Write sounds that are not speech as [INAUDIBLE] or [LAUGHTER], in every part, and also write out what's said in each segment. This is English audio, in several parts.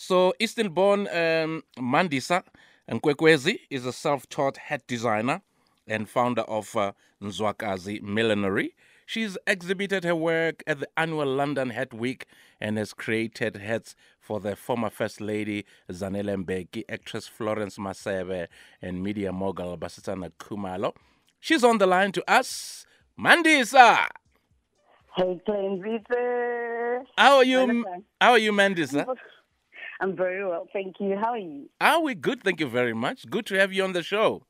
So, Eastern born um, Mandisa Nkwenkwezi is a self taught hat designer and founder of uh, Nzwakazi Millinery. She's exhibited her work at the annual London Hat Week and has created hats for the former First Lady Zanele Mbeki, actress Florence Masebe, and media mogul Basetsana Kumalo. She's on the line to us. Mandisa! Hey, Glenn How are you? How are you, Mandisa? I'm very well, thank you. How are you? Are we good? Thank you very much. Good to have you on the show.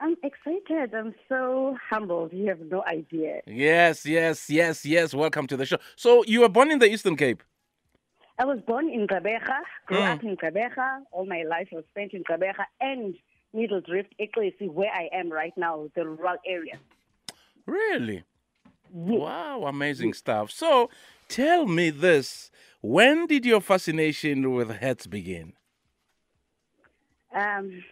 I'm excited. I'm so humbled. You have no idea. Yes, yes, yes, yes. Welcome to the show. So you were born in the Eastern Cape. I was born in Gqeberha, grew Mm. up in Gqeberha. All my life was spent in Gqeberha and Middle Drift, Eklesi, where I am right now, the rural area. Really? Yes. Wow, amazing stuff. So tell me this. When did your fascination with hats begin? Um,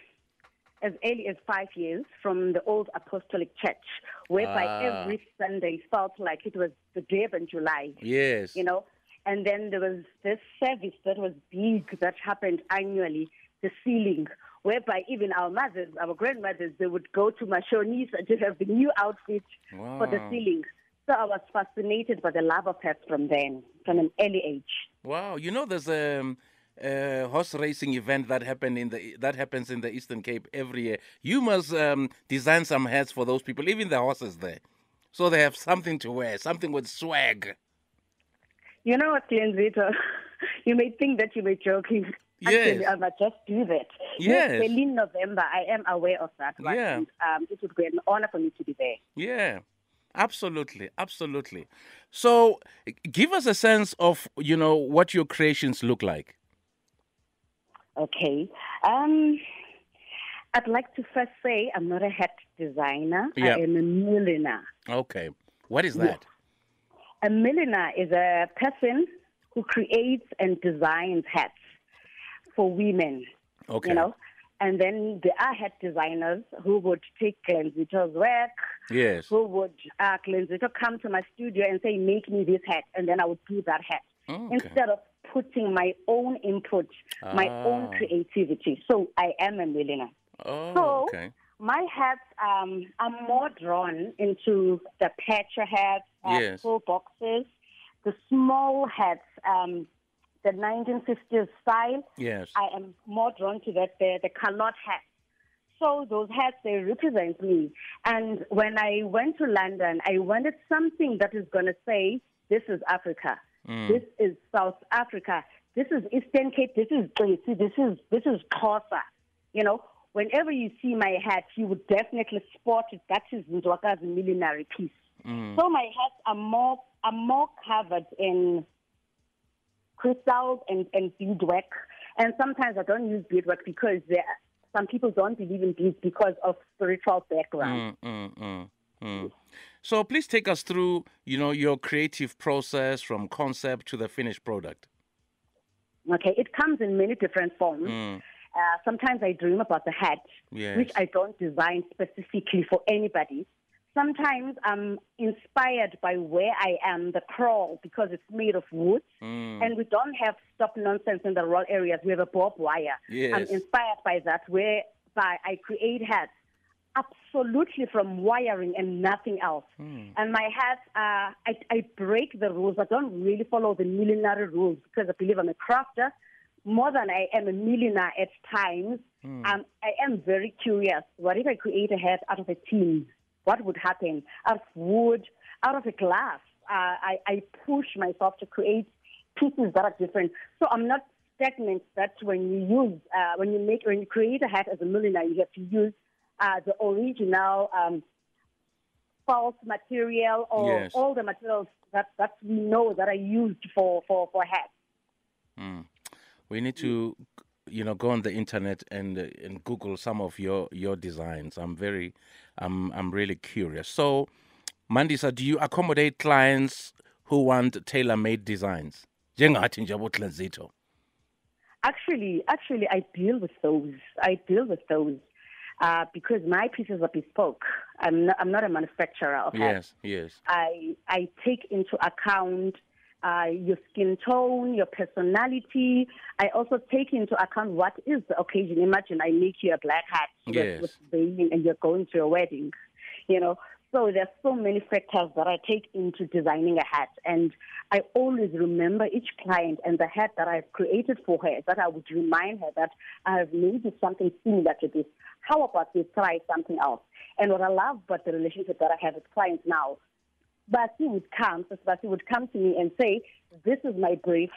as early as five years from the old apostolic church, whereby Ah. every Sunday felt like it was the day of July. Yes. you know. And then there was this service that was big that happened annually, the ceiling, whereby even our mothers, our grandmothers, they would go to Mashonisa to have the new outfit for the Wow. So I was fascinated by the love of hats from then, from an early age. Wow. You know there's a, um, a horse racing event that happen in the that happens in the Eastern Cape every year. You must um, design some hats for those people, even the horses there. So they have something to wear, something with swag. You know what, Glenzito? [LAUGHS] you may think that you were joking. [LAUGHS] Yes. Actually, I must just do that. Yes. Berlin, November, I am aware of that. One, Yeah. And, um, it would be an honor for me to be there. Yeah, absolutely, absolutely. So, give us a sense of you know what your creations look like. Okay. Um, I'd like to first say I'm not a hat designer. Yeah. I am a milliner. Okay, what is Yeah. that? A milliner is a person who creates and designs hats for women, Okay, you know. And then there are hat designers who would take Glenzito's work, yes, who would uh, Glenzito come to my studio and say, make me this hat, and then I would do that hat. okay, Instead of putting my own input, my own Ah. creativity. So I am a milliner. oh, So, okay, My hats, um, I'm more drawn into the patcher hats, uh, Yes. full boxes, the small hats, um, the 1950s style. yes, I am more drawn to that, the, the calotte hats. So those hats, they represent me. And when I went to London, I wanted something that is going to say, this is Africa. Mm. This is South Africa. This is Eastern Cape. This is Xesi. This is, this is Xhosa. You know, whenever you see my hat, you would definitely spot it. That is Nzwakazi millinery piece. Mm. So my hats are more, are more covered in crystals and, and beadwork. And sometimes I don't use beadwork because there, some people don't believe in beads because of spiritual background. Mm, mm, mm, mm. So, please take us through you know your creative process from concept to the finished product. Okay, it comes in many different forms. Mm. Uh, sometimes I dream about the hat, Yes. which I don't design specifically for anybody. Sometimes I'm inspired by where I am, the crawl, because it's made of wood. Mm. And we don't have stop nonsense in the rural areas. We have a barbed wire. I'm inspired by that, whereby I create hats absolutely from wiring and nothing else. Mm. And my hats, uh, I, I break the rules. I don't really follow the millinery rules because I believe I'm a crafter more than I am a milliner at times. Hmm. Um, I am very curious. What if I create a hat out of a tin? What would happen? Out of wood, out of a glass? Uh, I, I push myself to create pieces that are different. So I'm not stagnant that when you use, uh, when you make, when you create a hat as a milliner, you have to use uh, the original um, false material or Yes. all the materials that, that we know that are used for, for, for hats. Mm. We need to, you know, go on the internet and uh, and Google some of your your designs. I'm very, I'm I'm really curious. So, Mandisa, do you accommodate clients who want tailor-made designs? Njengathi nje aboTlenzito. Actually, actually, I deal with those. I deal with those uh, because my pieces are bespoke. I'm not, I'm not a manufacturer of hats. Yes, yes. I I take into account uh, your skin tone, your personality. I also take into account what is the occasion. Imagine I make you a black hat Yes. with, with and you're going to a wedding, you know. So there's so many factors that I take into designing a hat, and I always remember each client and the hat that I've created for her. That I would remind her that I have made something similar to this. How about we try something else? And what I love about the relationship that I have with clients now, Basi would come, so Basi would come to me and say, "This is my brief.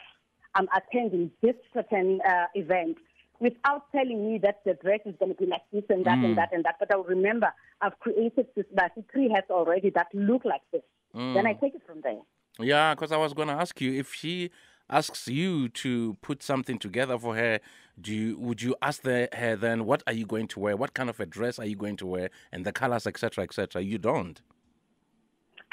I'm attending this certain uh, event." Without telling me that the dress is going to be like this and that and that and that, but I will remember I've created this Basi three hats already that look like this. Then I take it from there. Yeah, because I was going to ask you if she asks you to put something together for her, do you, would you ask the, her then what are you going to wear? What kind of a dress are you going to wear? And the colors, etc., etc. You don't.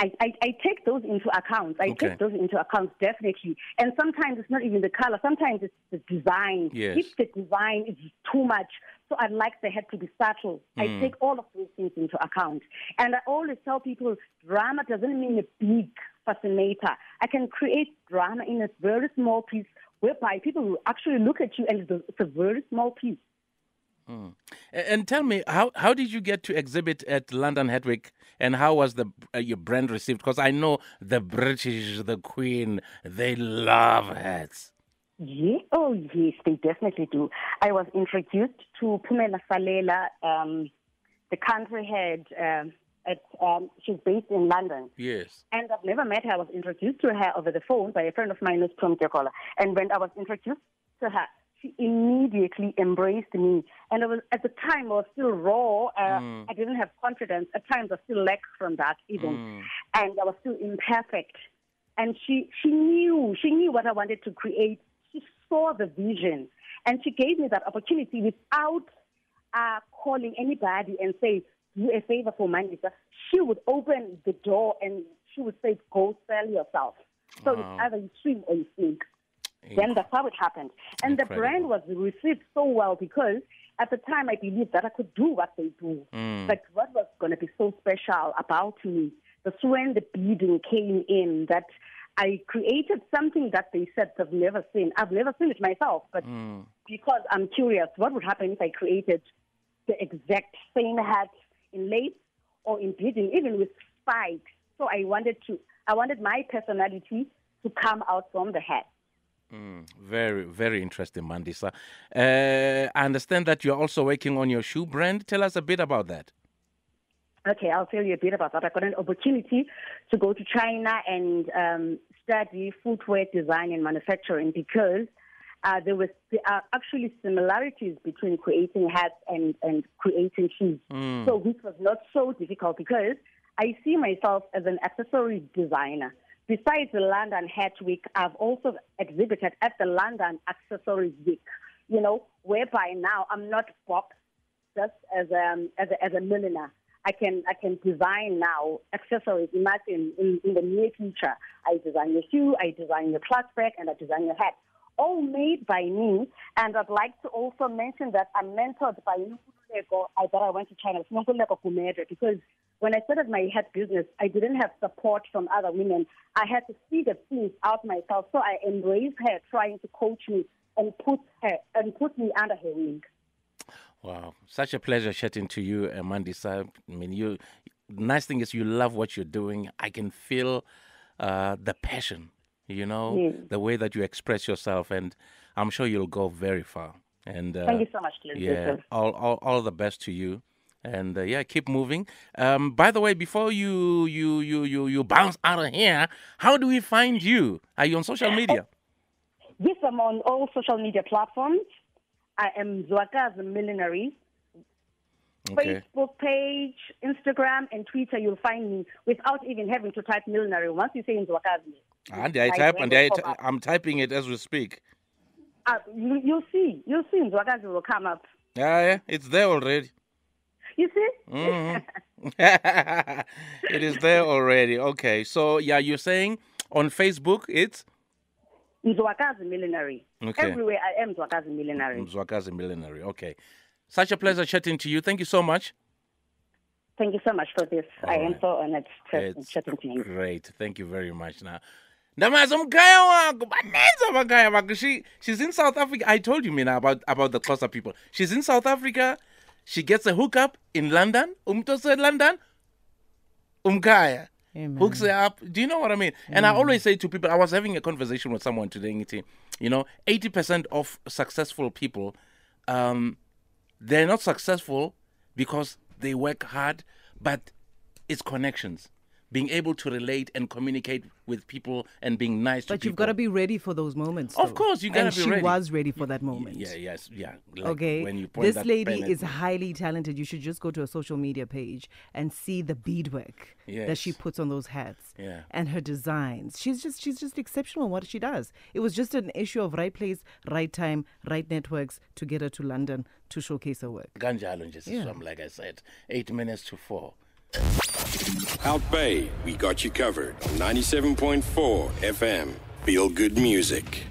I, I, I take those into account. I Okay. take those into account definitely. And sometimes it's not even the color. Sometimes it's the design. Yes. If the design is too much, so I'd like the head to be subtle. I Hmm. take all of those things into account. And I always tell people drama doesn't mean a big fascinator. I can create drama in a very small piece whereby people will actually look at you and it's a very small piece. A- And tell me, how, how did you get to exhibit at London Hat Week and how was the uh, your brand received? Because I know the British, the Queen, they love hats. Yeah. Oh, yes, they definitely do. I was introduced to Pumela Salela, um, the country head. Um, at um, she's based in London, Yes. and I've never met her. I was introduced to her over the phone by a friend of mine who's from Tekola. And when I was introduced to her, she immediately embraced me. And I was at the time I was still raw. Uh, I didn't have confidence. At times I still lacked from that even, and I was still imperfect and she she knew she knew what I wanted to create. She saw the vision, and she gave me that opportunity without uh, calling anybody and say, "Do a favor for Mandisa." She would open the door and she would say, "Go sell yourself." So it's either you swim or you sink. Then that's how it happened. And the brand was received so well because at the time I believed that I could do what they do. Mm. But what was going to be so special about me? That's when the beading came in that I created something that they said they've never seen. I've never seen it myself, but mm. because I'm curious, what would happen if I created the exact same hat in lace or in beading, even with spikes? So I wanted to, I wanted my personality to come out from the hat. Very, very interesting, Mandisa. Uh, I understand that you're also working on your shoe brand. Tell us a bit about that. Okay, I'll tell you a bit about that. I got an opportunity to go to China and um, study footwear design and manufacturing because uh, there was are actually similarities between creating hats and, and creating shoes. So which was not so difficult because I see myself as an accessory designer. Besides the London Hat Week, I've also exhibited at the London Accessories Week. You know, whereby now I'm not boxed just as um, a, as a, as a milliner. I can I can design now accessories. Imagine in, in the near future, I design your shoe, I design your clutch bag, and I design your hat, all made by me. And I'd like to also mention that I'm mentored by Nkululeko. I that I went to China, it's Nkululeko Gumede, because when I started my hat business, I didn't have support from other women. I had to figure things out myself. So I embraced her, trying to coach me and put her and put me under her wing. Wow, such a pleasure chatting to you, uh, Mandisa. I mean, you. Nice thing is you love what you're doing. I can feel uh, the passion. You know Yes. the way that you express yourself, and I'm sure you'll go very far. And uh, Thank you so much, Glenn. yeah, all, all all the best to you. And uh, yeah, keep moving. Um, by the way, before you you you you you bounce out of here, how do we find you? Are you on social media? [LAUGHS] Yes, I'm on all social media platforms. I am Zwaka's Millinery. Okay. Facebook page, Instagram, and Twitter, you'll find me without even having to type millinery. Once you say in Zwakazi, And I Like type when and you I pop up. I'm typing it as we speak. uh, you, you'll see. You'll see in will come up. Yeah, yeah, it's there already. You see? Mhm. [LAUGHS] it is there already. Okay, so yeah, you're saying on Facebook it's Zwakazi Millinery. Okay. Everywhere I am Zwakazi Millinery. Zwakazi Millinery. Okay, such a pleasure chatting to you. Thank you so much. Thank you so much for this. I am so honored to It's chatting to you. Great, thank you very much. Now, ndamazi umkhaya wakho baninzi amakhaya wakho she she's in south africa i told you mina about about the xhosa people she's in south africa she gets a hookup in london umuntu oselondon umkhaya. Amen. hooks her up. Do you know what i mean? And i always say to people i was having a conversation with someone today you know 80% of successful people um they're not successful because they work hard but it's connections being able to relate and communicate with people and being nice to But you've got to be ready for those moments. Of though. course, you gotta and be she ready. was ready for that moment. yeah yes yeah like Okay. when you point This that lady is highly talented. You should just go to her social media page and see the beadwork that she puts on those hats Yeah. and her designs. She's just she's just exceptional in what she does. It was just an issue of right place, right time, right networks to get her to London to showcase her work. kanjalo nje Yeah. like i said 8 minutes to 4 Out Bay, we got you covered on 97.4 FM. Feel good music.